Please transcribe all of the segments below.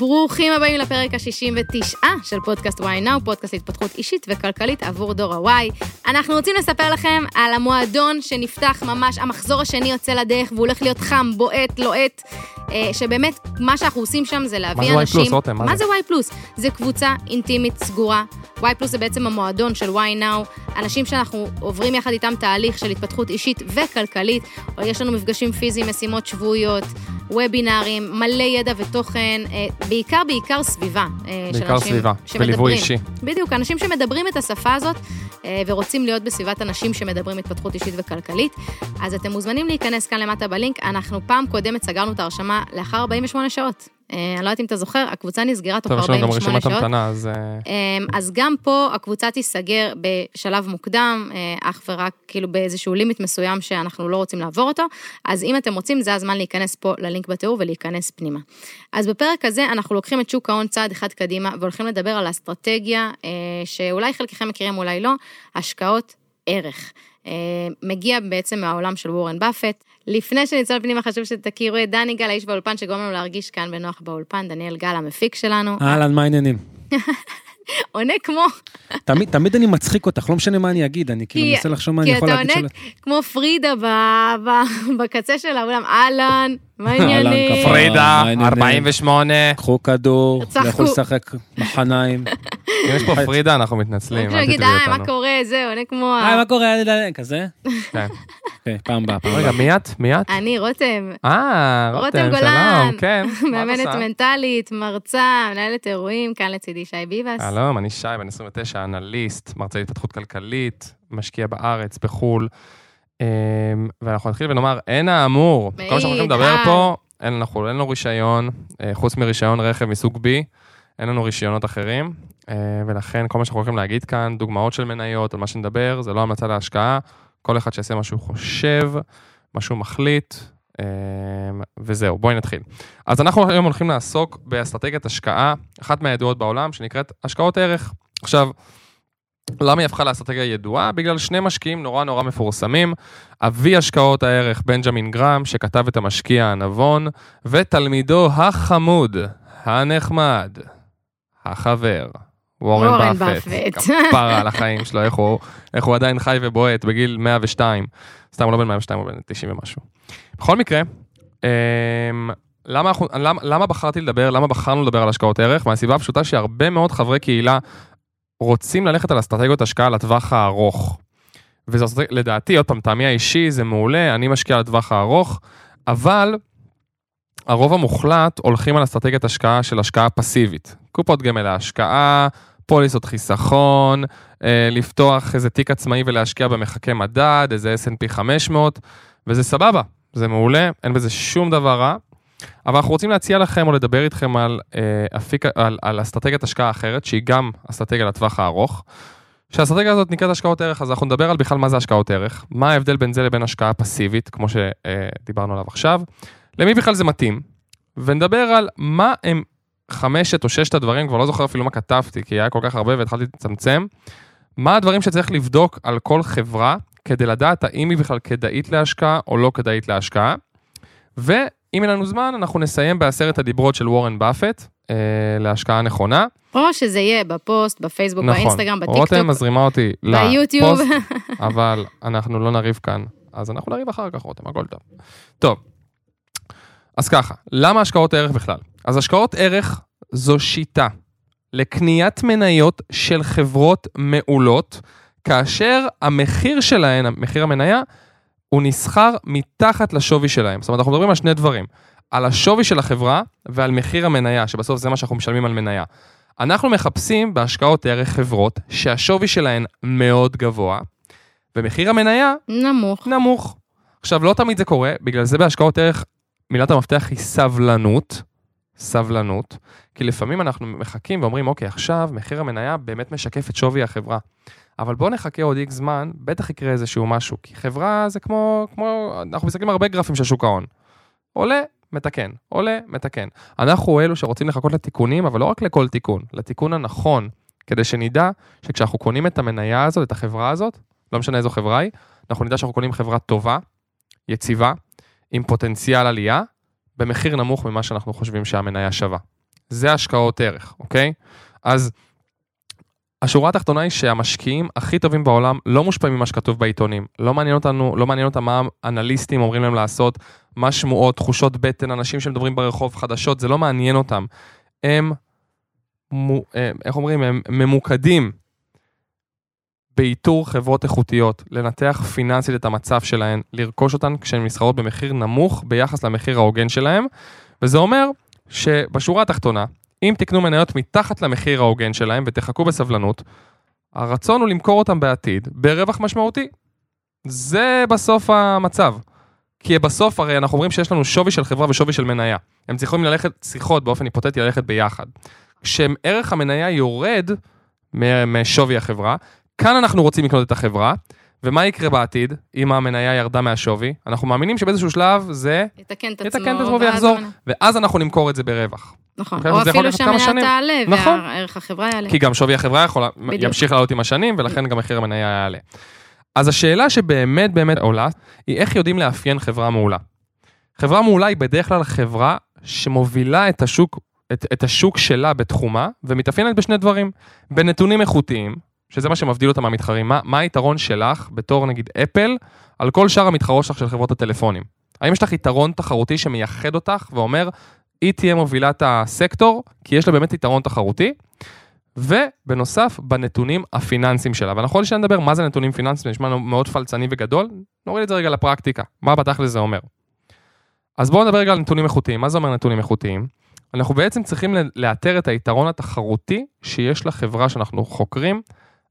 ברוכים הבאים לפרק ה-69 של פודקאסט וואי נאו, פודקאסט להתפתחות אישית וכלכלית עבור דור הוואי. אנחנו רוצים לספר לכם על המועדון שנפתח ממש, המחזור השני יוצא לדרך והוא הולך להיות חם, בועט, לוהט, אה, שבאמת מה שאנחנו עושים שם זה להביא מה זה אנשים... וואי פלוס, רותם? מה מה זה? זה וואי פלוס? זה קבוצה אינטימית סגורה. וואי פלוס זה בעצם המועדון של וואי נאו, אנשים שאנחנו עוברים יחד איתם תהליך של התפתחות אישית וכלכלית, יש לנו מפגשים פיזיים, משימות שבועיות, וובינארים, מלא ידע ותוכן, אה, בעיקר בעיקר סביבה. אה, בעיקר סביבה. וליווי אישי. בדיוק, אנשים שמדברים את השפה הזאת אה, ורוצים להיות בסביבת אנשים שמדברים התפתחות אישית וכלכלית. אז אתם מוזמנים להיכנס כאן למטה בלינק. אנחנו פעם קודמת סגרנו את ההרשמה לאחר 48 שעות. אה, אני לא יודעת אם אתה זוכר, הקבוצה נסגרה תוך טוב, יש לנו גם 48 רשימת שעות. המתנה, אז... אה, אמ, אז גם פה הקבוצה תיסגר בשלב מוקדם, אה, אך ורק כאילו באיזשהו לימיט מסוים שאנחנו לא רוצים לעבור אותו, אז אם אתם רוצים, זה הזמן להיכנס פה ללינק בתיאור ולהיכנס פנימה. אז בפרק הזה אנחנו לוקחים את שוק ההון צעד אחד קדימה והולכים לדבר על אסטרטגיה אה, שאולי חלקכם מכירים, אולי לא, השקעות ערך. אה, מגיע בעצם מהעולם של וורן באפט. לפני שנצלול פנימה חשוב שתכירו את דני גל, האיש באולפן שגורם לנו להרגיש כאן בנוח באולפן, דניאל גל המפיק שלנו. אהלן, מה העניינים? עונה כמו, תמיד, תמיד אני מצחיק אותך, לא משנה מה אני אגיד, אני כאילו כי- מנסה לחשוב מה כי אני יכול אתה להגיד עונה של... כמו פרידה ב, ב, בקצה של האולם, אהלן, מה העניינים? פרידה, מה העניינים? 48. קחו כדור. לכו לשחק מחניים. אם יש פה פרידה, אנחנו מתנצלים, יגיד, תתבעי אה, מה. קורה, זה, עונה כמו... ה- היי, מה קורה? כזה? כן. אוקיי, פעם הבאה, פעם רגע. מי את? מי את? אני רותם, אה, רותם גולן, שלום, כן. מאמנת? מנטלית, מרצה, מנהלת אירועים, כאן לצידי שי ביבס. שלום, אני שי, בן 29, אנליסט, מרצה להתפתחות כלכלית, משקיע בארץ, בחו"ל. אמ, ואנחנו נתחיל ונאמר, אין האמור. כל מה שאנחנו הולכים לדבר פה, אין לנו, אין לנו רישיון, אה, חוץ מרישיון רכב מסוג B, אין לנו רישיונות אחרים, אה, ולכן כל מה שאנחנו הולכים להגיד כאן, דוגמאות של מניות, על מה שנדבר, זה לא המלצה להשקעה, כל אחד שיעשה מה שהוא חושב, מה שהוא מחליט, וזהו, בואי נתחיל. אז אנחנו היום הולכים לעסוק באסטרטגיית השקעה, אחת מהידועות בעולם, שנקראת השקעות ערך. עכשיו, למה היא הפכה לאסטרטגיה ידועה? בגלל שני משקיעים נורא נורא מפורסמים, אבי השקעות הערך בנג'מין גרם, שכתב את המשקיע הנבון, ותלמידו החמוד, הנחמד, החבר, וורן. באפט. כפרה על החיים שלו, איך הוא, איך הוא עדיין חי ובועט בגיל 102. סתם, הוא לא בן 102, הוא בן 90 ומשהו. בכל מקרה, אמ, למה, אנחנו- למה, למה בחרתי לדבר, למה בחרנו לדבר על השקעות ערך? מהסיבה הפשוטה שהרבה מאוד חברי קהילה רוצים ללכת על אסטרטגיות השקעה לטווח הארוך. וזה לדעתי, עוד פעם, טעמי האישי זה מעולה, אני משקיע לטווח הארוך, אבל הרוב המוחלט הולכים על אסטרטגיית השקעה של השקעה פסיבית. קופות גמל להשקעה, פוליסות חיסכון, אה, לפתוח איזה תיק עצמאי ולהשקיע במחקי מדד, איזה S&P 500, וזה סבבה, זה מעולה, אין בזה שום דבר רע. אבל אנחנו רוצים להציע לכם או לדבר איתכם על, אה, אפיק, על, על אסטרטגיית השקעה אחרת, שהיא גם אסטרטגיה לטווח הארוך. שהאסטרטגיה הזאת נקראת השקעות ערך, אז אנחנו נדבר על בכלל מה זה השקעות ערך, מה ההבדל בין זה לבין השקעה פסיבית, כמו שדיברנו עליו עכשיו, למי בכלל זה מתאים, ונדבר על מה הם חמשת או ששת הדברים, כבר לא זוכר אפילו מה כתבתי, כי היה כל כך הרבה והתחלתי לצמצם, מה הדברים שצריך לבדוק על כל חברה, כדי לדעת האם היא בכלל כדאית להשקעה או לא כדאית להשקעה. ואם אין לנו זמן, אנחנו נסיים בעשרת הדיברות של וורן באפט, אה, להשקעה נכונה. או שזה יהיה בפוסט, בפייסבוק, נכון, באינסטגרם, רותם בטיקטוק, מזרימה אותי ביוטיוב. לפוסט, אבל אנחנו לא נריב כאן, אז אנחנו נריב אחר כך, רותם, הכל טוב. טוב, אז ככה, למה השקעות ערך בכלל? אז השקעות ערך זו שיטה לקניית מניות של חברות מעולות, כאשר המחיר שלהן, מחיר המניה, הוא נסחר מתחת לשווי שלהם. זאת אומרת, אנחנו מדברים על שני דברים, על השווי של החברה ועל מחיר המניה, שבסוף זה מה שאנחנו משלמים על מניה. אנחנו מחפשים בהשקעות ערך חברות שהשווי שלהן מאוד גבוה, ומחיר המניה נמוך. נמוך. עכשיו, לא תמיד זה קורה, בגלל זה בהשקעות ערך מילת המפתח היא סבלנות. סבלנות, כי לפעמים אנחנו מחכים ואומרים, אוקיי, עכשיו מחיר המניה באמת משקף את שווי החברה. אבל בואו נחכה עוד איקס זמן, בטח יקרה איזשהו משהו, כי חברה זה כמו, כמו, אנחנו מסתכלים הרבה גרפים של שוק ההון. עולה, מתקן, עולה, מתקן. אנחנו אלו שרוצים לחכות לתיקונים, אבל לא רק לכל תיקון, לתיקון הנכון, כדי שנדע שכשאנחנו קונים את המניה הזאת, את החברה הזאת, לא משנה איזו חברה היא, אנחנו נדע שאנחנו קונים חברה טובה, יציבה, עם פוטנציאל עלייה, במחיר נמוך ממה שאנחנו חושבים שהמניה שווה. זה השקעות ערך, אוקיי? אז השורה התחתונה היא שהמשקיעים הכי טובים בעולם לא מושפעים ממה שכתוב בעיתונים. לא מעניין אותנו, לא מעניין אותם מה אנליסטים אומרים להם לעשות, מה שמועות, תחושות בטן, אנשים שמדברים ברחוב, חדשות, זה לא מעניין אותם. הם, אה, איך אומרים, הם ממוקדים באיתור חברות איכותיות, לנתח פיננסית את המצב שלהן, לרכוש אותן כשהן נסחרות במחיר נמוך ביחס למחיר ההוגן שלהן, וזה אומר שבשורה התחתונה, אם תקנו מניות מתחת למחיר ההוגן שלהם ותחכו בסבלנות, הרצון הוא למכור אותם בעתיד ברווח משמעותי. זה בסוף המצב. כי בסוף הרי אנחנו אומרים שיש לנו שווי של חברה ושווי של מניה. הם צריכים ללכת, צריכות באופן היפותטי ללכת ביחד. כשערך המניה יורד משווי החברה, כאן אנחנו רוצים לקנות את החברה, ומה יקרה בעתיד אם המניה ירדה מהשווי? אנחנו מאמינים שבאיזשהו שלב זה יתקן את עצמו. יתקן את עצמו ויחזור, ואז אנחנו נמכור את זה ברווח. נכון, אוקיי? או אפילו שהמניה. תעלה, נכון. וערך החברה יעלה. כי גם שווי החברה יכול, בדיוק. ימשיך לעלות עם השנים, ולכן גם מחיר המניה יעלה. אז השאלה שבאמת באמת עולה, היא איך יודעים לאפיין חברה מעולה. חברה מעולה היא בדרך כלל חברה שמובילה את השוק, את, את השוק שלה בתחומה, ומתאפיינת בשני דברים. בנתונים איכותיים, שזה מה שמבדיל אותה מהמתחרים. מה, מה היתרון שלך, בתור נגיד אפל, על כל שאר המתחרות שלך של חברות הטלפונים? האם יש לך יתרון תחרותי שמייחד אותך ואומר, היא תהיה מובילת הסקטור, כי יש לה באמת יתרון תחרותי? ובנוסף, בנתונים הפיננסיים שלה. ואנחנו עוד שניה נדבר מה זה נתונים פיננסיים, זה נשמע מאוד פלצני וגדול, נוריד את זה רגע לפרקטיקה, מה בתכל'ס זה אומר. אז בואו נדבר רגע על נתונים איכותיים. מה זה אומר נתונים איכותיים? אנחנו בעצם צריכים לאתר את היתרון התחרותי שיש לחברה שאנחנו חוקרים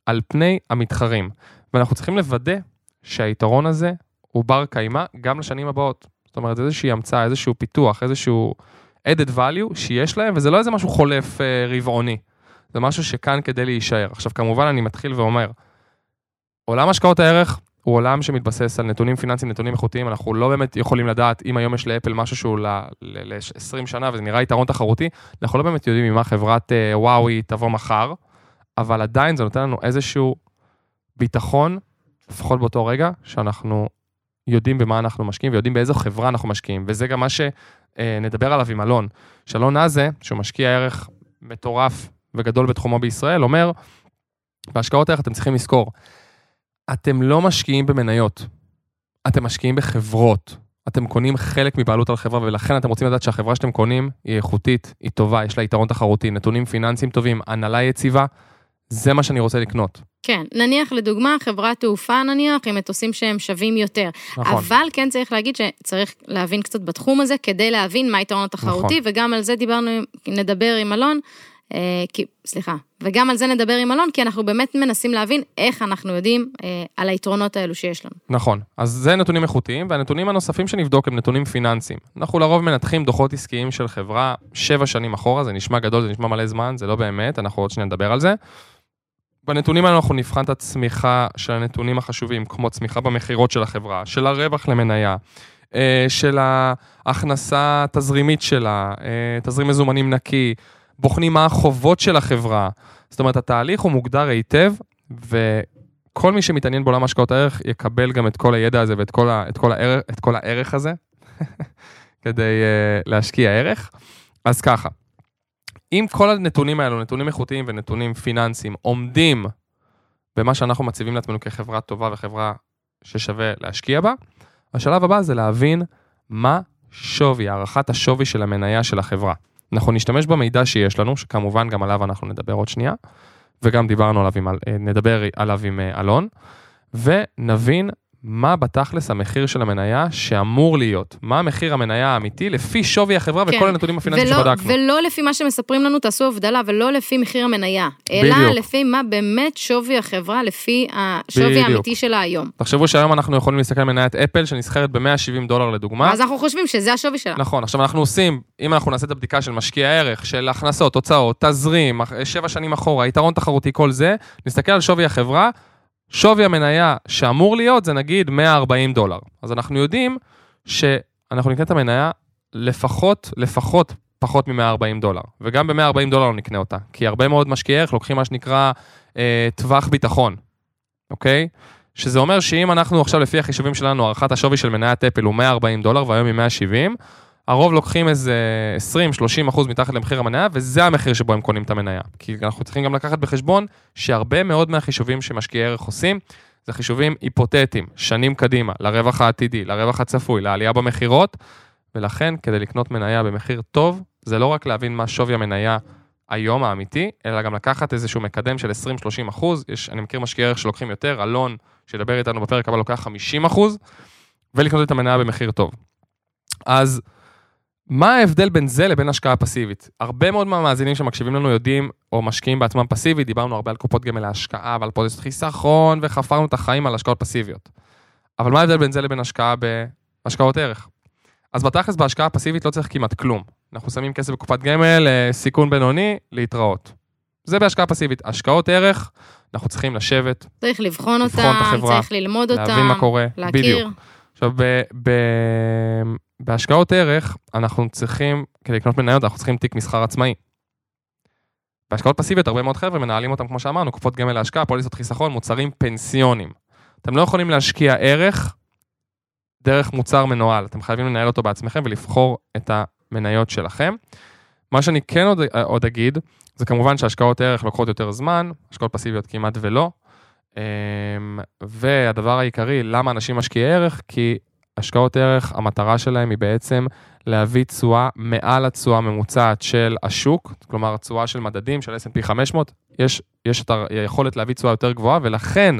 על פני המתחרים. ואנחנו צריכים לוודא שהיתרון הזה הוא בר קיימא גם לשנים הבאות. זאת אומרת, איזושהי המצאה, איזשהו פיתוח, איזשהו added value שיש להם, וזה לא איזה משהו חולף אה, רבעוני. זה משהו שכאן כדי להישאר. עכשיו, כמובן, אני מתחיל ואומר, עולם השקעות הערך הוא עולם שמתבסס על נתונים פיננסיים, נתונים איכותיים, אנחנו לא באמת יכולים לדעת אם היום יש לאפל משהו שהוא ל-20 שנה וזה נראה יתרון תחרותי, אנחנו לא באמת יודעים ממה חברת אה, וואוי תבוא מחר, אבל עדיין זה נותן לנו איזשהו ביטחון, לפחות באותו רגע, שאנחנו יודעים במה אנחנו משקיעים ויודעים באיזו חברה אנחנו משקיעים, וזה גם מה שנדבר עליו עם אלון. שאלון נאזה, שהוא משקיע ערך מטורף וגדול בתחומו בישראל, אומר, בהשקעות ערך אתם צריכים לזכור, אתם לא משקיעים במניות, אתם משקיעים בחברות. אתם קונים חלק מבעלות על חברה, ולכן אתם רוצים לדעת שהחברה שאתם קונים היא איכותית, היא טובה, יש לה יתרון תחרותי, נתונים פיננסיים טובים, הנהלה יציבה, זה מה שאני רוצה לקנות. כן, נניח לדוגמה חברת תעופה נניח, עם מטוסים שהם שווים יותר. נכון. אבל כן צריך להגיד שצריך להבין קצת בתחום הזה, כדי להבין מה היתרון התחרותי, נכון. וגם על זה דיברנו, נדבר עם אלון, אה, כי, סליחה, וגם על זה נדבר עם אלון, כי אנחנו באמת מנסים להבין איך אנחנו יודעים אה, על היתרונות האלו שיש לנו. נכון, אז זה נתונים איכותיים, והנתונים הנוספים שנבדוק הם נתונים פיננסיים. אנחנו לרוב מנתחים דוחות עסקיים של חברה שבע שנים אחורה, זה נשמע גדול, זה נשמע מלא זמן, זה לא באמת, אנחנו עוד שניה נדבר על זה. בנתונים האלה אנחנו נבחן את הצמיחה של הנתונים החשובים, כמו צמיחה במכירות של החברה, של הרווח למניה, אה, של ההכנסה התזרימית שלה, אה, תזרים מזומנים נקי, בוחנים מה החובות של החברה. זאת אומרת, התהליך הוא מוגדר היטב, וכל מי שמתעניין בעולם השקעות הערך יקבל גם את כל הידע הזה ואת כל, ה, את כל, הערך, את כל הערך הזה, כדי uh, להשקיע ערך. אז ככה, אם כל הנתונים האלו, נתונים איכותיים ונתונים פיננסיים, עומדים במה שאנחנו מציבים לעצמנו כחברה טובה וחברה ששווה להשקיע בה, השלב הבא זה להבין מה שווי, הערכת השווי של המניה של החברה. אנחנו נשתמש במידע שיש לנו, שכמובן גם עליו אנחנו נדבר עוד שנייה, וגם דיברנו עליו עם, אה, נדבר עליו עם אה, אלון, ונבין מה בתכלס המחיר של המניה שאמור להיות. מה המחיר המניה האמיתי לפי שווי החברה כן. וכל הנתונים הפיננסיים ולא, שבדקנו. ולא לפי מה שמספרים לנו, תעשו הבדלה, ולא לפי מחיר המניה, אלא בדיוק. לפי מה באמת שווי החברה, לפי השווי בדיוק. האמיתי שלה היום. תחשבו שהיום אנחנו יכולים להסתכל על מניית אפל שנסחרת ב-170 דולר לדוגמה. אז אנחנו חושבים שזה השווי שלה. נכון, עכשיו אנחנו עושים, אם אנחנו נעשה את הבדיקה של משקיע ערך, של הכנסות, הוצאות, תזרים, שבע שנים אחורה, יתרון תחרותי, כל זה, נסתכל על שווי החברה, שווי המניה שאמור להיות זה נגיד 140 דולר. אז אנחנו יודעים שאנחנו נקנה את המניה לפחות, לפחות פחות מ-140 דולר. וגם ב-140 דולר לא נקנה אותה, כי הרבה מאוד משקיעי ערך לוקחים מה שנקרא אה, טווח ביטחון, אוקיי? שזה אומר שאם אנחנו עכשיו לפי החישובים שלנו, הערכת השווי של מניית אפל הוא 140 דולר והיום היא 170, הרוב לוקחים איזה 20-30 אחוז מתחת למחיר המניה, וזה המחיר שבו הם קונים את המניה. כי אנחנו צריכים גם לקחת בחשבון שהרבה מאוד מהחישובים שמשקיעי ערך עושים, זה חישובים היפותטיים, שנים קדימה, לרווח העתידי, לרווח הצפוי, לעלייה במכירות, ולכן כדי לקנות מניה במחיר טוב, זה לא רק להבין מה שווי המניה היום האמיתי, אלא גם לקחת איזשהו מקדם של 20-30 אחוז. יש, אני מכיר משקיעי ערך שלוקחים יותר, אלון, שידבר איתנו בפרק הבא, לוקח 50 אחוז, ולקנות את המניה במחיר טוב. אז מה ההבדל בין זה לבין השקעה פסיבית? הרבה מאוד מהמאזינים שמקשיבים לנו יודעים, או משקיעים בעצמם פסיבית, דיברנו הרבה על קופות גמל להשקעה ועל פוליסט חיסכון, וחפרנו את החיים על השקעות פסיביות. אבל מה ההבדל בין זה לבין השקעה בהשקעות ערך? אז בתכלס בהשקעה פסיבית לא צריך כמעט כלום. אנחנו שמים כסף בקופת גמל, אה, סיכון בינוני, להתראות. זה בהשקעה פסיבית. השקעות ערך, אנחנו צריכים לשבת, צריך לבחון לבחון אותם, החברה, צריך ללמוד אותם, להבין מה קורה. להכיר. בדיוק. עכשיו, ב, ב, בהשקעות ערך, אנחנו צריכים, כדי לקנות מניות, אנחנו צריכים תיק מסחר עצמאי. בהשקעות פסיביות, הרבה מאוד חבר'ה מנהלים אותם, כמו שאמרנו, קופות גמל להשקעה, פוליסות חיסכון, מוצרים פנסיונים. אתם לא יכולים להשקיע ערך דרך מוצר מנוהל, אתם חייבים לנהל אותו בעצמכם ולבחור את המניות שלכם. מה שאני כן עוד, עוד אגיד, זה כמובן שהשקעות ערך לוקחות יותר זמן, השקעות פסיביות כמעט ולא. אמ, והדבר העיקרי, למה אנשים משקיעי ערך? כי השקעות ערך, המטרה שלהם היא בעצם להביא תשואה מעל התשואה הממוצעת של השוק, כלומר התשואה של מדדים של S&P 500, יש, יש את היכולת להביא תשואה יותר גבוהה, ולכן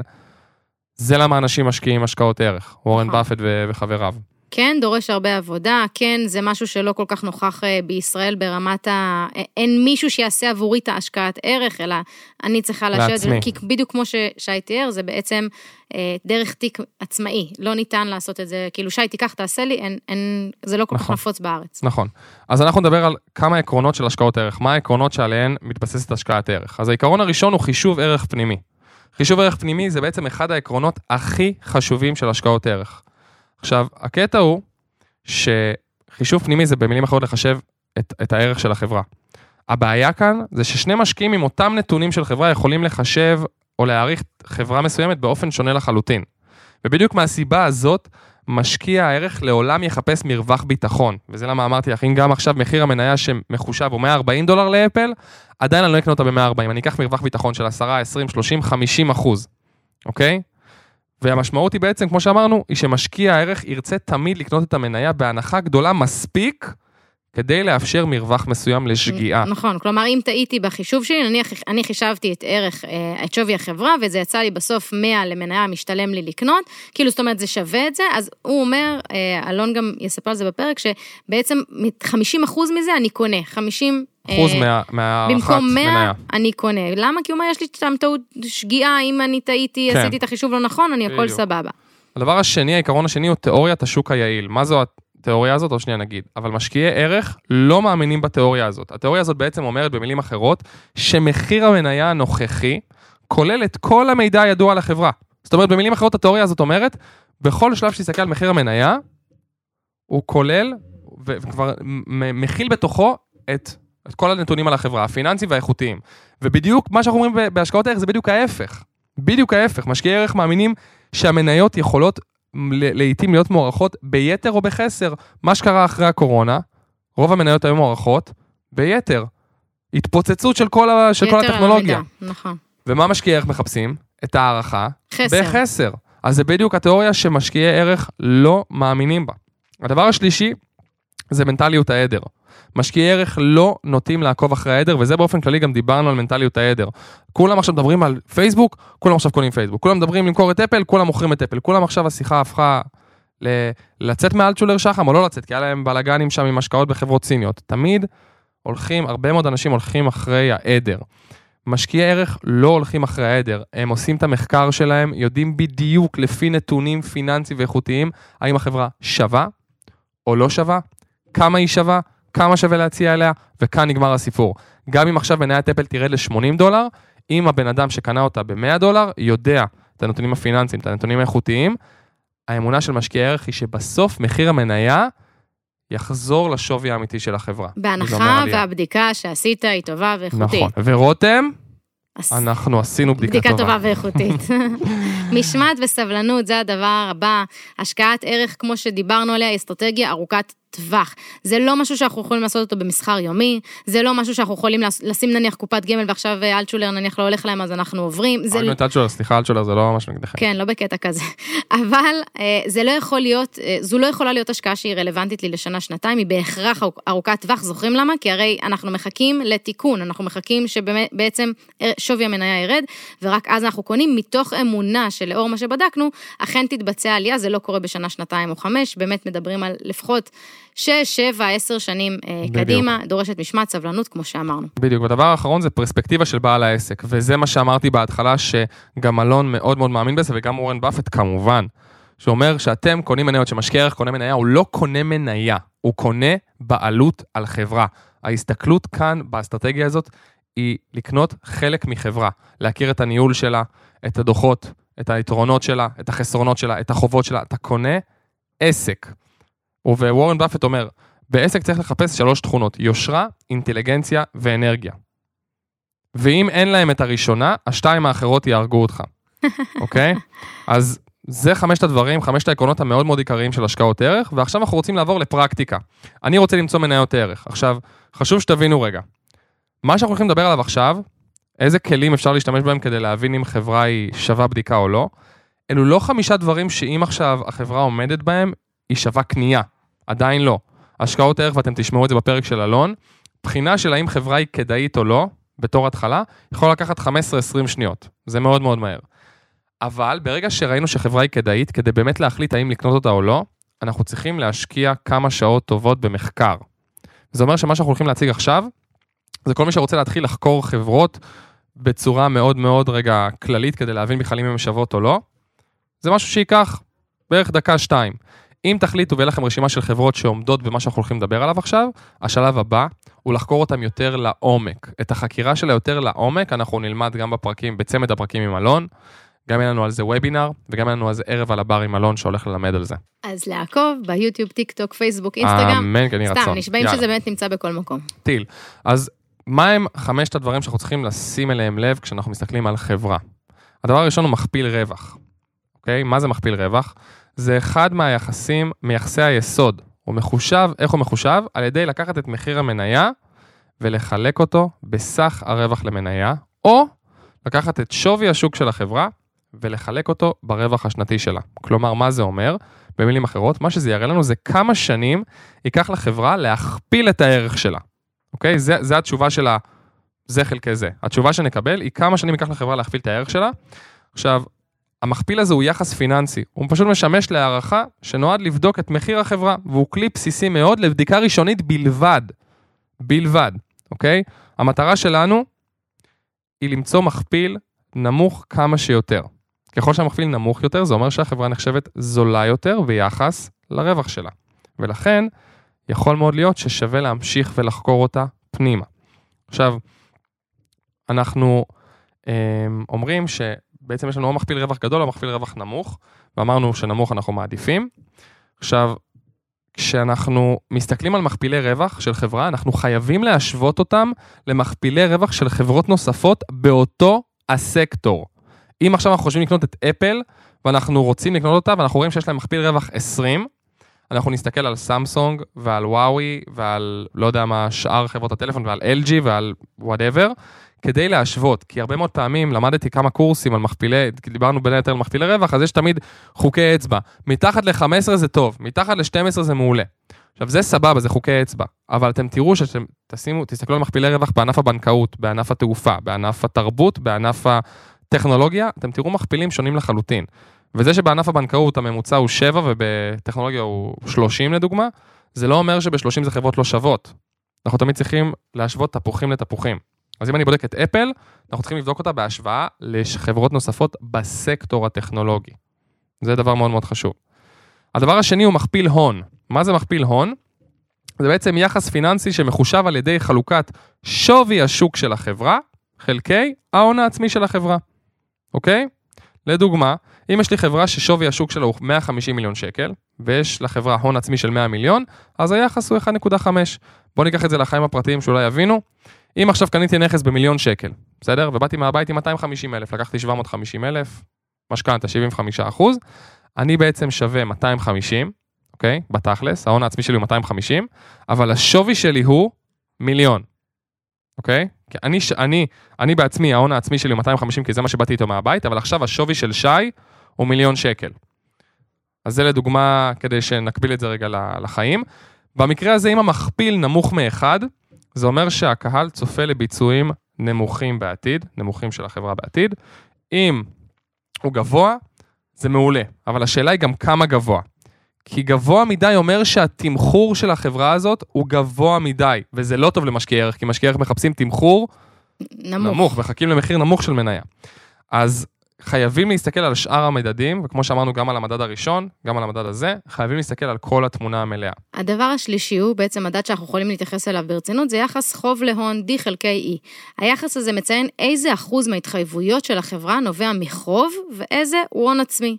זה למה אנשים משקיעים השקעות ערך, וורן נכון. באפט ו- וחבריו. כן, דורש הרבה עבודה, כן, זה משהו שלא כל כך נוכח אה, בישראל ברמת ה... אה, אין מישהו שיעשה עבורי את ההשקעת ערך, אלא אני צריכה לשבת, לעצמי. כי בדיוק כמו ששי תיאר, זה בעצם אה, דרך תיק עצמאי, לא ניתן לעשות את זה, כאילו, שי, תיקח, תעשה לי, אין, אין, זה לא כל כך נכון. נפוץ בארץ. נכון. אז אנחנו נדבר על כמה עקרונות של השקעות ערך, מה העקרונות שעליהן מתבססת השקעת ערך. אז העיקרון הראשון הוא חישוב ערך פנימי. חישוב ערך פנימי זה בעצם אחד העקרונות הכי חשובים של השקעות ערך. עכשיו, הקטע הוא שחישוב פנימי זה במילים אחרות לחשב את, את הערך של החברה. הבעיה כאן זה ששני משקיעים עם אותם נתונים של חברה יכולים לחשב או להעריך חברה מסוימת באופן שונה לחלוטין. ובדיוק מהסיבה הזאת, משקיע הערך לעולם יחפש מרווח ביטחון. וזה למה אמרתי לך, אם גם עכשיו מחיר המניה שמחושב הוא 140 דולר לאפל, עדיין אני לא אקנה אותה ב-140, אני אקח מרווח ביטחון של 10, 20, 30, 50 אחוז, אוקיי? והמשמעות היא בעצם, כמו שאמרנו, היא שמשקיע הערך ירצה תמיד לקנות את המניה בהנחה גדולה מספיק כדי לאפשר מרווח מסוים לשגיאה. נכון, כלומר, אם טעיתי בחישוב שלי, נניח אני חישבתי את ערך, אה, את שווי החברה, וזה יצא לי בסוף 100 למניה, משתלם לי לקנות, כאילו, זאת אומרת, זה שווה את זה, אז הוא אומר, אה, אלון גם יספר על זה בפרק, שבעצם 50 אחוז מזה אני קונה, 50... אחוז אה, מה- מהערכת במקום 100, מניה. אני קונה. למה? כי הוא אומר, יש לי שם טעות שגיאה, אם אני טעיתי, כן. עשיתי את החישוב לא נכון, אני הכל. סבבה. הדבר השני, העיקרון השני הוא תיאוריית השוק היעיל. מה זו התיאוריה הזאת? עוד שנייה נגיד. אבל משקיעי ערך לא מאמינים בתיאוריה הזאת. התיאוריה הזאת בעצם אומרת במילים אחרות, שמחיר המניה הנוכחי כולל את כל המידע הידוע על החברה. זאת אומרת, במילים אחרות התיאוריה הזאת אומרת, בכל שלב שתסתכל על מחיר המניה, הוא כולל וכבר מכיל בתוכו את, את כל הנתונים על החברה, הפיננסיים והאיכותיים. ובדיוק מה שאנחנו אומרים בהשקעות ערך זה בדיוק ההפך. בדיוק ההפך. משקיעי ערך מאמינים שהמניות יכולות לעיתים להיות מוערכות ביתר או בחסר. מה שקרה אחרי הקורונה, רוב המניות היו מוערכות ביתר. התפוצצות של כל, ה- של כל הטכנולוגיה. המידה, נכון. ומה משקיעי ערך מחפשים? את ההערכה חסר. בחסר. אז זה בדיוק התיאוריה שמשקיעי ערך לא מאמינים בה. הדבר השלישי זה מנטליות העדר. משקיעי ערך לא נוטים לעקוב אחרי העדר, וזה באופן כללי גם דיברנו על מנטליות העדר. כולם עכשיו מדברים על פייסבוק, כולם עכשיו קונים פייסבוק. כולם מדברים למכור את אפל, כולם מוכרים את אפל. כולם עכשיו השיחה הפכה ל- לצאת מאלטשולר שחם או לא לצאת, כי היה להם בלאגנים שם עם השקעות בחברות סיניות. תמיד הולכים, הרבה מאוד אנשים הולכים אחרי העדר. משקיעי ערך לא הולכים אחרי העדר, הם עושים את המחקר שלהם, יודעים בדיוק לפי נתונים פיננסיים ואיכותיים, האם החברה שווה או לא שווה, כמה היא שווה, כמה שווה להציע אליה, וכאן נגמר הסיפור. גם אם עכשיו מניית אפל תרד ל-80 דולר, אם הבן אדם שקנה אותה ב-100 דולר, יודע את הנתונים הפיננסיים, את הנתונים האיכותיים, האמונה של משקיעי ערך היא שבסוף מחיר המניה יחזור לשווי האמיתי של החברה. אומר בהנחה. והבדיקה שעשית היא טובה ואיכותית. נכון. ורותם, אז- אנחנו עשינו בדיקה, בדיקה טובה ואיכותית. משמעת וסבלנות זה הדבר הבא. השקעת ערך, כמו שדיברנו עליה, היא אסטרטגיה ארוכת טווח. זה לא משהו שאנחנו יכולים לעשות אותו במסחר יומי, זה לא משהו שאנחנו יכולים לשים נניח קופת גמל ועכשיו אה, אלטשולר נניח לא הולך להם אז אנחנו עוברים. זה את אלטשולר, סליחה אלטשולר, זה לא ממש נגדכם. כן, לא בקטע כזה. אבל אה, זה לא יכול להיות, אה, זו לא יכולה להיות השקעה שהיא רלוונטית לי לשנה-שנתיים, היא בהכרח ארוכ- ארוכת טווח, זוכרים למה? כי הרי אנחנו מחכים לתיקון, אנחנו מחכים שבעצם שווי המניה ירד, ורק אז אנחנו קונים מתוך אמונה שלאור מה שבדקנו, אכן תתבצע עלייה, זה לא קורה בשנה, שנתיים או חמש, באמת מדברים על לפחות שש, שבע, עשר שנים אה, בדיוק. קדימה, דורשת משמעת, סבלנות, כמו שאמרנו. בדיוק, והדבר האחרון זה פרספקטיבה של בעל העסק, וזה מה שאמרתי בהתחלה, שגם אלון מאוד מאוד מאמין בזה, וגם אורן באפט כמובן, שאומר שאתם קונים מניות, שמשקיע ערך קונה מניה, הוא לא קונה מניה, הוא קונה בעלות על חברה. ההסתכלות כאן, באסטרטגיה הזאת, היא לקנות חלק מחברה, להכיר את הניהול שלה, את הדוחות, את היתרונות שלה, את החסרונות שלה, את החובות שלה, אתה קונה עסק. ווורן באפט אומר, בעסק צריך לחפש שלוש תכונות, יושרה, אינטליגנציה ואנרגיה. ואם אין להם את הראשונה, השתיים האחרות יהרגו אותך, אוקיי? אז זה חמשת הדברים, חמשת העקרונות המאוד מאוד עיקריים של השקעות ערך, ועכשיו אנחנו רוצים לעבור לפרקטיקה. אני רוצה למצוא מניות ערך. עכשיו, חשוב שתבינו רגע, מה שאנחנו הולכים לדבר עליו עכשיו, איזה כלים אפשר להשתמש בהם כדי להבין אם חברה היא שווה בדיקה או לא, אלו לא חמישה דברים שאם עכשיו החברה עומדת בהם, היא שווה קנייה. עדיין לא. השקעות ערך, ואתם תשמעו את זה בפרק של אלון, בחינה של האם חברה היא כדאית או לא, בתור התחלה, יכול לקחת 15-20 שניות. זה מאוד מאוד מהר. אבל ברגע שראינו שחברה היא כדאית, כדי באמת להחליט האם לקנות אותה או לא, אנחנו צריכים להשקיע כמה שעות טובות במחקר. זה אומר שמה שאנחנו הולכים להציג עכשיו, זה כל מי שרוצה להתחיל לחקור חברות בצורה מאוד מאוד רגע כללית, כדי להבין בכלל אם הן שוות או לא, זה משהו שייקח בערך דקה-שתיים. אם תחליטו ויהיה לכם רשימה של חברות שעומדות במה שאנחנו הולכים לדבר עליו עכשיו, השלב הבא הוא לחקור אותם יותר לעומק. את החקירה שלה יותר לעומק אנחנו נלמד גם בפרקים, בצמד הפרקים עם אלון, גם יהיה לנו על זה וובינר, וגם יהיה לנו על זה ערב על הבר עם אלון שהולך ללמד על זה. אז לעקוב ביוטיוב, טיק טוק, פייסבוק, אינסטגרם, אמן, כן יהי רצון. סתם, נשבעים. שזה באמת נמצא בכל מקום. טיל. אז מה הם חמשת הדברים שאנחנו צריכים לשים אליהם לב כשאנחנו מסתכלים על חברה? הדבר הראשון הוא מכפיל רווח, אוקיי? מה זה מכפיל רווח? זה אחד מהיחסים, מיחסי היסוד. הוא מחושב, איך הוא מחושב? על ידי לקחת את מחיר המניה ולחלק אותו בסך הרווח למניה, או לקחת את שווי השוק של החברה ולחלק אותו ברווח השנתי שלה. כלומר, מה זה אומר? במילים אחרות, מה שזה יראה לנו זה כמה שנים ייקח לחברה להכפיל את הערך שלה. אוקיי? זה, זה התשובה של ה... זה חלקי זה. התשובה שנקבל היא כמה שנים ייקח לחברה להכפיל את הערך שלה. עכשיו, המכפיל הזה הוא יחס פיננסי. הוא פשוט משמש להערכה שנועד לבדוק את מחיר החברה, והוא כלי בסיסי מאוד לבדיקה ראשונית בלבד. בלבד, אוקיי? המטרה שלנו היא למצוא מכפיל נמוך כמה שיותר. ככל שהמכפיל נמוך יותר, זה אומר שהחברה נחשבת זולה יותר ביחס לרווח שלה. ולכן, יכול מאוד להיות ששווה להמשיך ולחקור אותה פנימה. עכשיו, אנחנו אה, אומרים שבעצם יש לנו או מכפיל רווח גדול או מכפיל רווח נמוך, ואמרנו שנמוך אנחנו מעדיפים. עכשיו, כשאנחנו מסתכלים על מכפילי רווח של חברה, אנחנו חייבים להשוות אותם למכפילי רווח של חברות נוספות באותו הסקטור. אם עכשיו אנחנו חושבים לקנות את אפל, ואנחנו רוצים לקנות אותה, ואנחנו רואים שיש להם מכפיל רווח 20, אנחנו נסתכל על סמסונג ועל וואווי ועל לא יודע מה שאר חברות הטלפון ועל LG ועל whatever, כדי להשוות, כי הרבה מאוד פעמים למדתי כמה קורסים על מכפילי, דיברנו בין היתר על מכפילי רווח, אז יש תמיד חוקי אצבע. מתחת ל-15 זה טוב, מתחת ל-12 זה מעולה. עכשיו זה סבבה, זה חוקי אצבע, אבל אתם תראו שאתם תשימו, תסתכלו על מכפילי רווח בענף הבנקאות, בענף התעופה, בענף התרבות, בענף הטכנולוגיה, אתם תראו מכפילים שונים לחלוטין. וזה שבענף הבנקאות הממוצע הוא 7 ובטכנולוגיה הוא 30 לדוגמה, זה לא אומר שב-30 זה חברות לא שוות. אנחנו תמיד צריכים להשוות תפוחים לתפוחים. אז אם אני בודק את אפל, אנחנו צריכים לבדוק אותה בהשוואה לחברות נוספות בסקטור הטכנולוגי. זה דבר מאוד מאוד חשוב. הדבר השני הוא מכפיל הון. מה זה מכפיל הון? זה בעצם יחס פיננסי שמחושב על ידי חלוקת שווי השוק של החברה, חלקי ההון העצמי של החברה, אוקיי? לדוגמה, אם יש לי חברה ששווי השוק שלה הוא 150 מיליון שקל, ויש לחברה הון עצמי של 100 מיליון, אז היחס הוא 1.5. בואו ניקח את זה לחיים הפרטיים שאולי יבינו. אם עכשיו קניתי נכס במיליון שקל, בסדר? ובאתי מהבית עם 250 אלף, לקחתי 750 אלף, משכנתה 75 אחוז, אני בעצם שווה 250, אוקיי? בתכלס, ההון העצמי שלי הוא 250, אבל השווי שלי הוא מיליון, אוקיי? כי אני, אני, אני בעצמי, ההון העצמי שלי הוא 250, כי זה מה שבאתי איתו מהבית, אבל עכשיו השווי של שי הוא מיליון שקל. אז זה לדוגמה, כדי שנקביל את זה רגע לחיים. במקרה הזה, אם המכפיל נמוך מאחד, זה אומר שהקהל צופה לביצועים נמוכים בעתיד, נמוכים של החברה בעתיד. אם הוא גבוה, זה מעולה, אבל השאלה היא גם כמה גבוה. כי גבוה מדי אומר שהתמחור של החברה הזאת הוא גבוה מדי, וזה לא טוב למשקיעי ערך, כי משקיעי ערך מחפשים תמחור נמוך. נמוך, מחכים למחיר נמוך של מניה. אז חייבים להסתכל על שאר המדדים, וכמו שאמרנו, גם על המדד הראשון, גם על המדד הזה, חייבים להסתכל על כל התמונה המלאה. הדבר השלישי הוא בעצם מדד שאנחנו יכולים להתייחס אליו ברצינות, זה יחס חוב להון D חלקי E. היחס הזה מציין איזה אחוז מההתחייבויות של החברה נובע מחוב ואיזה הוא הון עצמי.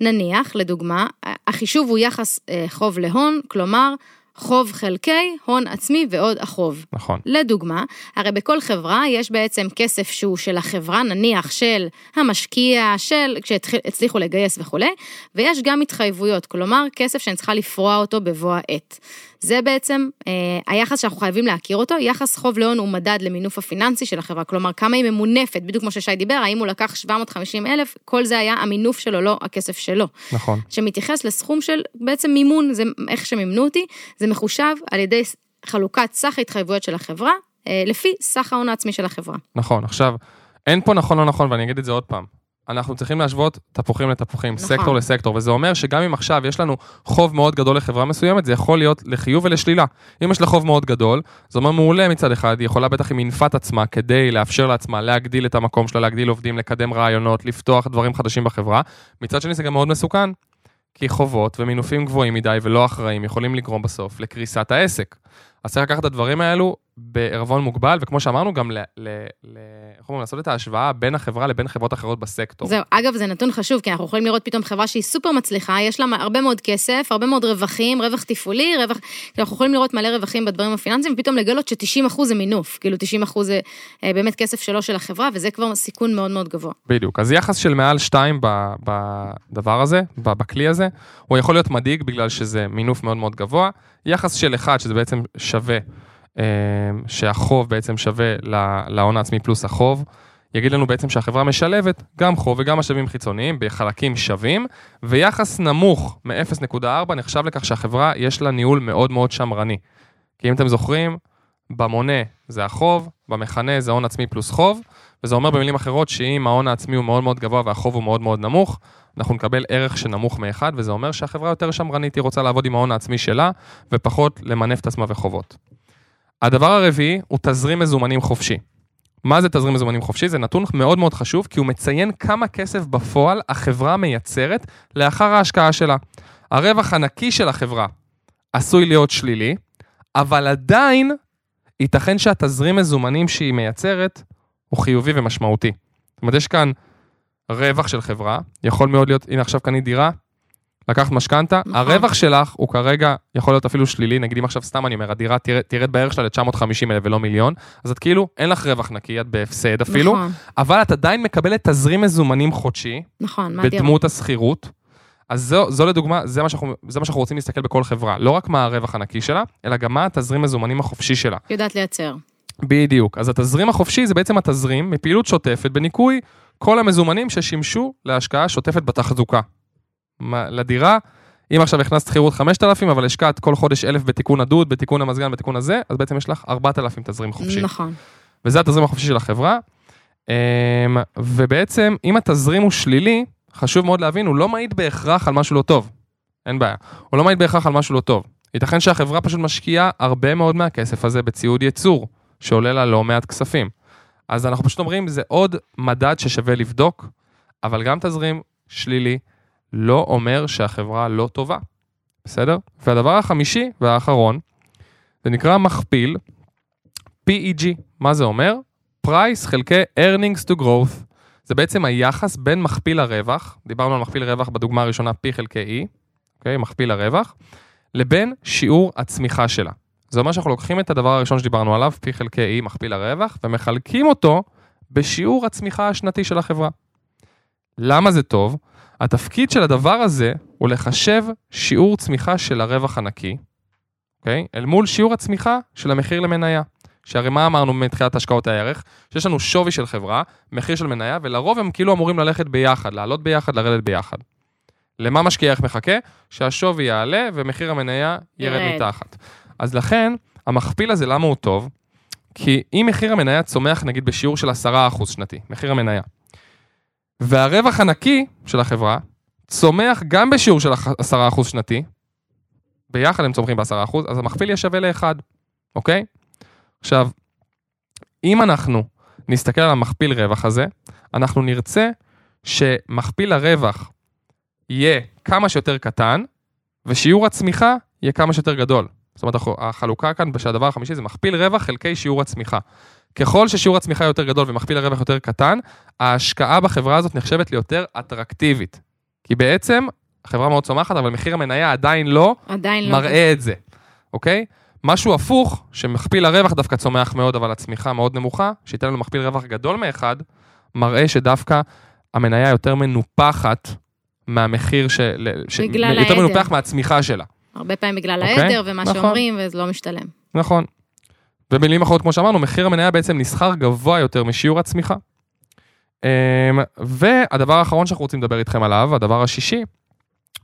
נניח, לדוגמה, החישוב הוא יחס אה, חוב להון, כלומר, חוב חלקי, הון עצמי ועוד החוב. נכון. לדוגמה, הרי בכל חברה יש בעצם כסף שהוא של החברה, נניח של המשקיע, של כשהצליחו לגייס וכולי, ויש גם התחייבויות, כלומר כסף שאני צריכה לפרוע אותו בבוא העת. זה בעצם אה, היחס שאנחנו חייבים להכיר אותו, יחס חוב להון הוא מדד למינוף הפיננסי של החברה, כלומר כמה היא ממונפת, בדיוק כמו ששי דיבר, האם הוא לקח 750 אלף, כל זה היה המינוף שלו, לא הכסף שלו. נכון. שמתייחס לסכום של בעצם מימון, זה איך שמימנו אותי, זה מחושב על ידי חלוקת סך ההתחייבויות של החברה, אה, לפי סך ההון העצמי של החברה. נכון, עכשיו, אין פה נכון לא נכון, ואני אגיד את זה עוד פעם. אנחנו צריכים להשוות תפוחים לתפוחים, נכון. סקטור לסקטור, וזה אומר שגם אם עכשיו יש לנו חוב מאוד גדול לחברה מסוימת, זה יכול להיות לחיוב ולשלילה. אם יש לה חוב מאוד גדול, זה אומר מעולה מצד אחד, היא יכולה בטח היא מינפה את עצמה כדי לאפשר לעצמה להגדיל את המקום שלה, להגדיל עובדים, לקדם רעיונות, לפתוח דברים חדשים בחברה. מצד שני זה גם מאוד מסוכן, כי חובות ומינופים גבוהים מדי ולא אחראים יכולים לגרום בסוף לקריסת העסק. אז צריך לקחת את הדברים האלו בערבון מוגבל, וכמו שאמרנו, גם ל... ל, ל איך אומרים, לעשות את ההשוואה בין החברה לבין חברות אחרות בסקטור. זהו, אגב, זה נתון חשוב, כי אנחנו יכולים לראות פתאום חברה שהיא סופר מצליחה, יש לה הרבה מאוד כסף, הרבה מאוד רווחים, רווח תפעולי, רווח... אנחנו יכולים לראות מלא רווחים בדברים הפיננסיים, ופתאום לגלות ש-90% זה מינוף, כאילו 90% זה אה, באמת כסף שלו של החברה, וזה כבר סיכון מאוד מאוד גבוה. בדיוק. אז יחס של מעל שתיים ב- בדבר הזה, בכלי הזה, הוא יכול להיות מדאיג בגלל שזה מינוף מאוד מאוד גבוה. יחס של אחד, שזה בעצם שווה, שהחוב בעצם שווה להון העצמי פלוס החוב, יגיד לנו בעצם שהחברה משלבת גם חוב וגם משאבים חיצוניים בחלקים שווים, ויחס נמוך מ-0.4 נחשב לכך שהחברה יש לה ניהול מאוד מאוד שמרני. כי אם אתם זוכרים, במונה זה החוב, במכנה זה הון עצמי פלוס חוב, וזה אומר במילים אחרות שאם ההון העצמי הוא מאוד מאוד גבוה והחוב הוא מאוד מאוד נמוך, אנחנו נקבל ערך שנמוך מאחד, וזה אומר שהחברה יותר שמרנית, היא רוצה לעבוד עם ההון העצמי שלה, ופחות למנף את עצמה וחובות. הדבר הרביעי הוא תזרים מזומנים חופשי. מה זה תזרים מזומנים חופשי? זה נתון מאוד מאוד חשוב, כי הוא מציין כמה כסף בפועל החברה מייצרת לאחר ההשקעה שלה. הרווח הנקי של החברה עשוי להיות שלילי, אבל עדיין ייתכן שהתזרים מזומנים שהיא מייצרת הוא חיובי ומשמעותי. זאת אומרת, יש כאן רווח של חברה, יכול מאוד להיות, הנה עכשיו קנית דירה, לקחת משכנתה, נכון. הרווח שלך הוא כרגע יכול להיות אפילו שלילי, נגיד אם עכשיו סתם אני אומר, הדירה תרד, בערך שלה ל-950 אלף ולא מיליון, אז את כאילו, אין לך רווח נקי, את בהפסד אפילו, נכון, אבל את עדיין מקבלת תזרים מזומנים חודשי, נכון? בדמות השכירות. אז זו, זו לדוגמה, זה מה, שאנחנו, זה מה שאנחנו רוצים להסתכל בכל חברה. לא רק מה הרווח הנקי שלה, אלא גם מה התזרים מזומנים החופשי שלה. יודעת לייצר. בדיוק. אז התזרים החופשי זה בעצם התזרים מפעילות שוטפת בניכוי כל המזומנים ששימשו להשקעה שוטפת בתחזוקה. לדירה, אם עכשיו הכנסת שכירות 5,000, אבל השקעת כל חודש 1,000 בתיקון הדוד, בתיקון המזגן, בתיקון הזה, אז בעצם יש לך 4,000 תזרים חופשי. נכון. וזה התזרים החופשי של החברה. אמ, ובעצם, אם התזרים הוא שלילי, חשוב מאוד להבין, הוא לא מעיד בהכרח על משהו לא טוב. אין בעיה. הוא לא מעיד בהכרח על משהו לא טוב. ייתכן שהחברה פשוט משקיעה הרבה מאוד מהכסף הזה בציוד ייצור, שעולה לה לא מעט כספים. אז אנחנו פשוט אומרים, זה עוד מדד ששווה לבדוק, אבל גם תזרים שלילי לא אומר שהחברה לא טובה, בסדר? והדבר החמישי והאחרון, זה נקרא מכפיל PEG. מה זה אומר? Price חלקי earnings to growth. זה בעצם היחס בין מכפיל הרווח, דיברנו על מכפיל רווח בדוגמה הראשונה P חלקי E, אוקיי? מכפיל הרווח, לבין שיעור הצמיחה שלה. זה אומר שאנחנו לוקחים את הדבר הראשון שדיברנו עליו, P חלקי E, מכפיל הרווח, ומחלקים אותו בשיעור הצמיחה השנתי של החברה. למה זה טוב? התפקיד של הדבר הזה הוא לחשב שיעור צמיחה של הרווח הנקי, אוקיי? אל מול שיעור הצמיחה של המחיר למניה. שהרי מה אמרנו מתחילת השקעות הערך? שיש לנו שווי של חברה, מחיר של מניה, ולרוב הם כאילו אמורים ללכת ביחד, לעלות ביחד, לרדת ביחד. למה משקיע ערך מחכה? שהשווי יעלה ומחיר המניה ירד ירד. מתחת. אז לכן, המכפיל הזה, למה הוא טוב? כי אם מחיר המניה צומח נגיד בשיעור של 10% שנתי, מחיר המניה, והרווח הנקי של החברה צומח גם בשיעור של 10% שנתי, ביחד הם צומחים ב-10%, אז המכפיל יהיה שווה ל-1, אוקיי? עכשיו, אם אנחנו נסתכל על המכפיל רווח הזה, אנחנו נרצה שמכפיל הרווח יהיה כמה שיותר קטן, ושיעור הצמיחה יהיה כמה שיותר גדול. זאת אומרת, הח- החלוקה כאן שהדבר החמישי זה מכפיל רווח חלקי שיעור הצמיחה. ככל ששיעור הצמיחה יותר גדול ומכפיל הרווח יותר קטן, ההשקעה בחברה הזאת נחשבת ליותר אטרקטיבית. כי בעצם, החברה מאוד צומחת, אבל מחיר המניה עדיין לא עדיין לא. מראה את זה, אוקיי? משהו הפוך, שמכפיל הרווח דווקא צומח מאוד, אבל הצמיחה מאוד נמוכה, שייתן לנו מכפיל רווח גדול מאחד, מראה שדווקא המניה יותר מנופחת מהמחיר של... ש... בגלל יותר העדר. מנופח מהצמיחה שלה. הרבה פעמים בגלל אוקיי, העדר ומה נכון. שאומרים, וזה לא משתלם. נכון. במילים אחרות, כמו שאמרנו, מחיר המניה בעצם נסחר גבוה יותר משיעור הצמיחה. אמ, והדבר האחרון שאנחנו רוצים לדבר איתכם עליו, הדבר השישי,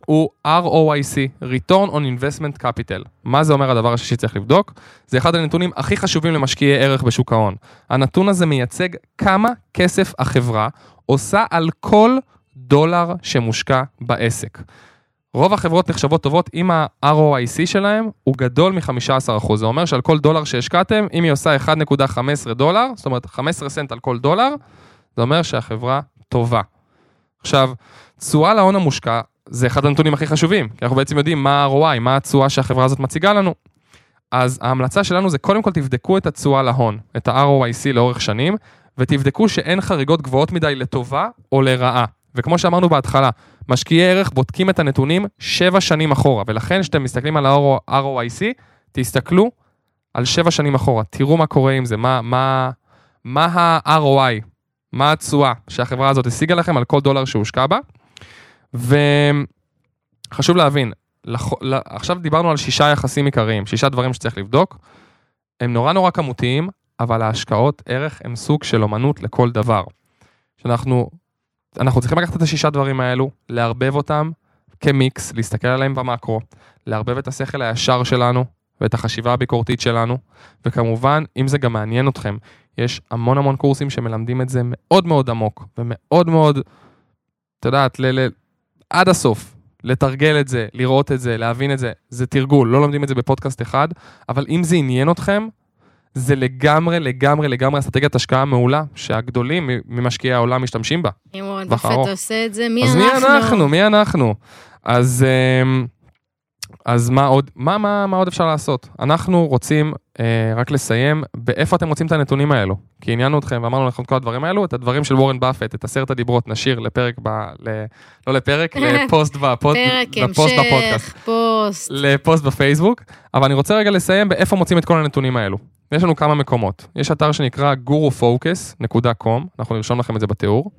הוא ROIC, Return on Investment Capital. מה זה אומר הדבר השישי צריך לבדוק? זה אחד הנתונים הכי חשובים למשקיעי ערך בשוק ההון. הנתון הזה מייצג כמה כסף החברה עושה על כל דולר שמושקע בעסק. רוב החברות נחשבות טובות אם ה-ROIC שלהם הוא גדול מ-15%. זה אומר שעל כל דולר שהשקעתם, אם היא עושה 1.15 דולר, זאת אומרת 15 סנט על כל דולר, זה אומר שהחברה טובה. עכשיו, תשואה להון המושקע זה אחד הנתונים הכי חשובים, כי אנחנו בעצם יודעים מה ה-ROI, מה התשואה שהחברה הזאת מציגה לנו. אז ההמלצה שלנו זה קודם כל תבדקו את התשואה להון, את ה-ROIC לאורך שנים, ותבדקו שאין חריגות גבוהות מדי לטובה או לרעה. וכמו שאמרנו בהתחלה, משקיעי ערך בודקים את הנתונים שבע שנים אחורה, ולכן כשאתם מסתכלים על ה-ROIC, תסתכלו על שבע שנים אחורה, תראו מה קורה עם זה, מה, מה, מה ה-ROI, מה התשואה שהחברה הזאת השיגה לכם על כל דולר שהושקע בה. וחשוב להבין, לח... עכשיו דיברנו על שישה יחסים עיקריים, שישה דברים שצריך לבדוק. הם נורא נורא כמותיים, אבל ההשקעות ערך הם סוג של אומנות לכל דבר. שאנחנו אנחנו צריכים לקחת את השישה דברים האלו, לערבב אותם כמיקס, להסתכל עליהם במקרו, לערבב את השכל הישר שלנו ואת החשיבה הביקורתית שלנו, וכמובן, אם זה גם מעניין אתכם, יש המון המון קורסים שמלמדים את זה מאוד מאוד עמוק, ומאוד מאוד, את יודעת, ל- ל- עד הסוף, לתרגל את זה, לראות את זה, להבין את זה, זה תרגול, לא לומדים את זה בפודקאסט אחד, אבל אם זה עניין אתכם, זה לגמרי, לגמרי, לגמרי אסטרטגיית השקעה מעולה, שהגדולים ממשקיעי העולם משתמשים בה. אם באפט ארוך. עושה את זה, מי אז אנחנו? מי אנחנו? מי אנחנו? אז, אמ, אז מה עוד, מה, מה, מה עוד אפשר לעשות? אנחנו רוצים אה, רק לסיים באיפה אתם רוצים את הנתונים האלו. כי עניינו אתכם ואמרנו לכם את כל הדברים האלו, את הדברים של וורן באפט, את עשרת הדיברות נשאיר לפרק, ב, ל, לא לפרק, לפוסט, בפוד, פרק, לפוסט בפודקאסט. המשך, פוסט. לפוסט בפייסבוק, אבל אני רוצה רגע לסיים באיפה מוצאים את כל הנתונים האלו. יש לנו כמה מקומות. יש אתר שנקרא gurufocus.com, אנחנו נרשום לכם את זה בתיאור,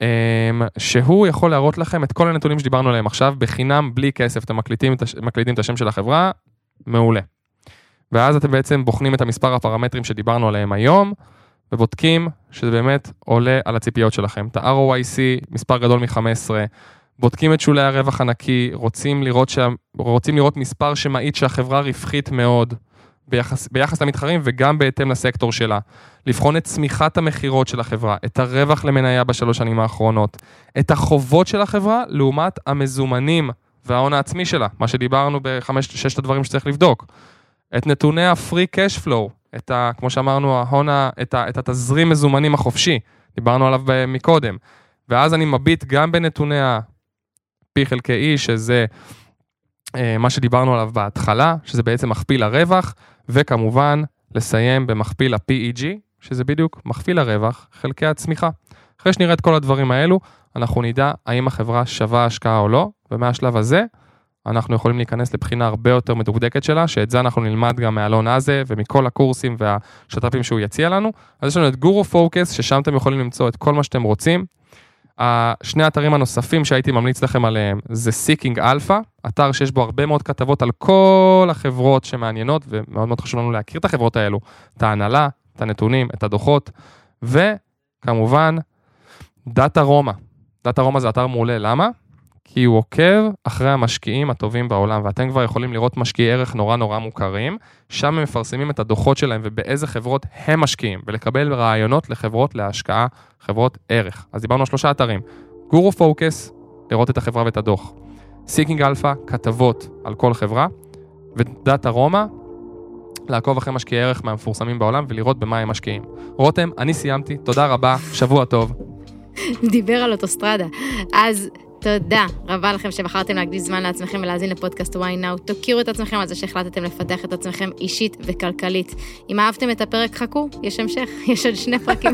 אמ, שהוא יכול להראות לכם את כל הנתונים שדיברנו עליהם עכשיו, בחינם, בלי כסף, אתם מקליטים מקליטים את השם של החברה, מעולה. ואז אתם בעצם בוחנים את המספר הפרמטרים שדיברנו עליהם היום, ובודקים שזה באמת עולה על הציפיות שלכם. את ה-ROIC, מספר גדול מ-15, בודקים את שולי הרווח הנקי, רוצים לראות, שה... רוצים לראות מספר שמעיד שהחברה רווחית מאוד ביחס, ביחס למתחרים וגם בהתאם לסקטור שלה. לבחון את צמיחת המכירות של החברה, את הרווח למניה בשלוש שנים האחרונות, את החובות של החברה לעומת המזומנים וההון העצמי שלה, מה שדיברנו בחמשת הדברים שצריך לבדוק. את נתוני ה-free cash flow, את ה, כמו שאמרנו, ההון, ה- את, ה, את התזרים מזומנים החופשי, דיברנו עליו ב- מקודם. ואז אני מביט גם בנתוני ה-P חלקי E, שזה אה, מה שדיברנו עליו בהתחלה, שזה בעצם מכפיל הרווח, וכמובן, לסיים במכפיל ה-PEG, שזה בדיוק מכפיל הרווח חלקי הצמיחה. אחרי שנראה את כל הדברים האלו, אנחנו נדע האם החברה שווה השקעה או לא, ומהשלב הזה, אנחנו יכולים להיכנס לבחינה הרבה יותר מדוקדקת שלה, שאת זה אנחנו נלמד גם מאלון עזה ומכל הקורסים והשת"פים שהוא יציע לנו. אז יש לנו את גורו פוקס, ששם אתם יכולים למצוא את כל מה שאתם רוצים. השני האתרים הנוספים שהייתי ממליץ לכם עליהם זה Seeking Alpha, אתר שיש בו הרבה מאוד כתבות על כל החברות שמעניינות, ומאוד מאוד חשוב לנו להכיר את החברות האלו, את ההנהלה, את הנתונים, את הדוחות, וכמובן, Dataroma. Dataroma זה אתר מעולה, למה? כי הוא עוקב אחרי המשקיעים הטובים בעולם, ואתם כבר יכולים לראות משקיעי ערך נורא נורא מוכרים, שם הם מפרסמים את הדוחות שלהם ובאיזה חברות הם משקיעים, ולקבל רעיונות לחברות להשקעה, חברות ערך. אז דיברנו על שלושה אתרים, GuruFocus, לראות את החברה ואת הדוח, Seeking Alpha, כתבות על כל חברה, ו Dataroma, לעקוב אחרי משקיעי ערך מהמפורסמים בעולם ולראות במה הם משקיעים. רותם, אני סיימתי, תודה רבה, שבוע טוב. דיבר על אוטוסטרדה. אז תודה רבה לכם שבחרתם להקדיש זמן לעצמכם ולהאזין לפודקאסט וואי נאו. תוקירו את עצמכם על זה שהחלטתם לפתח את עצמכם אישית וכלכלית. אם אהבתם את הפרק, חכו, יש המשך, יש עוד שני פרקים.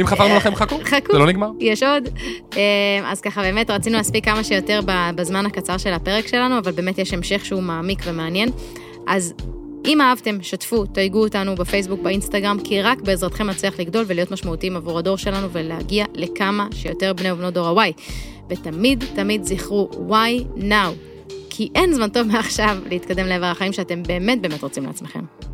אם חפרנו לכם, חכו, חכו. זה לא נגמר. יש עוד. אה, אז ככה, באמת רצינו להספיק כמה שיותר בזמן הקצר של הפרק שלנו, אבל באמת יש המשך שהוא מעמיק ומעניין. אז אם אהבתם, שתפו, תייגו אותנו בפייסבוק, באינסטגרם, כי רק בעזרתכם נצליח לגדול ולהיות משמעותיים עבור הדור שלנו ולהגיע לכמה שיותר בני ובנות דור ה-Y. ותמיד, תמיד זכרו why now, כי אין זמן טוב מעכשיו להתקדם לעבר החיים שאתם באמת באמת רוצים לעצמכם.